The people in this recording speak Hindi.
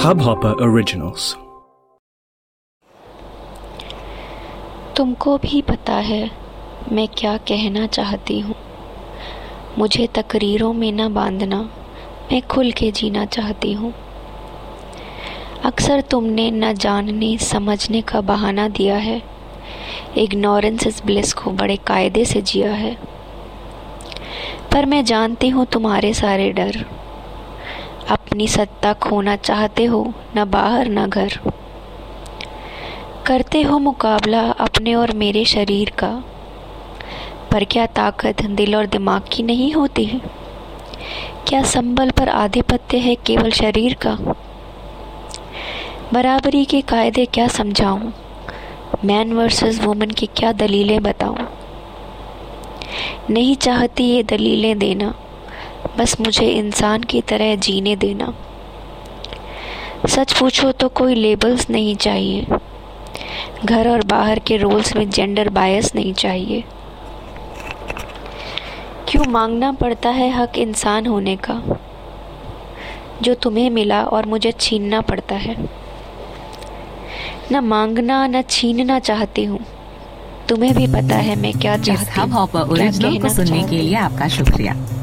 Hubhopper Originals. तुमको भी पता है, मैं क्या कहना चाहती हूँ। मुझे तकरीरों में न बांधना, मैं खुल के जीना चाहती हूँ। अक्सर तुमने न जानने, समझने का बहाना दिया है। इग्नोरेंस इस ब्लिस को बड़े कायदे से जिया है। पर मैं जानती हूँ तुम्हारे सारे डर। अपनी सत्ता खोना चाहते हो, न बाहर, न घर। करते हो मुकाबला अपने और मेरे शरीर का। पर क्या ताकत दिल और दिमाग की नहीं होती? है क्या संबल पर आधिपत्य है केवल शरीर का? बराबरी के कायदे क्या समझाऊं? मैन वर्सेस वुमन की क्या दलीलें बताऊँ? नहीं चाहती ये दलीलें देना। बस मुझे इंसान की तरह जीने देना। सच पूछो तो कोई लेबल्स नहीं चाहिए। घर और बाहर के रोल्स में जेंडर बायस नहीं चाहिए। क्यों मांगना पड़ता है हक इंसान होने का? जो तुम्हें मिला और मुझे छीनना पड़ता है। न मांगना न छीनना चाहती हूँ। तुम्हें भी पता है मैं क्या चाहती हॉपर सुनने के लिए आपका शुक्रिया।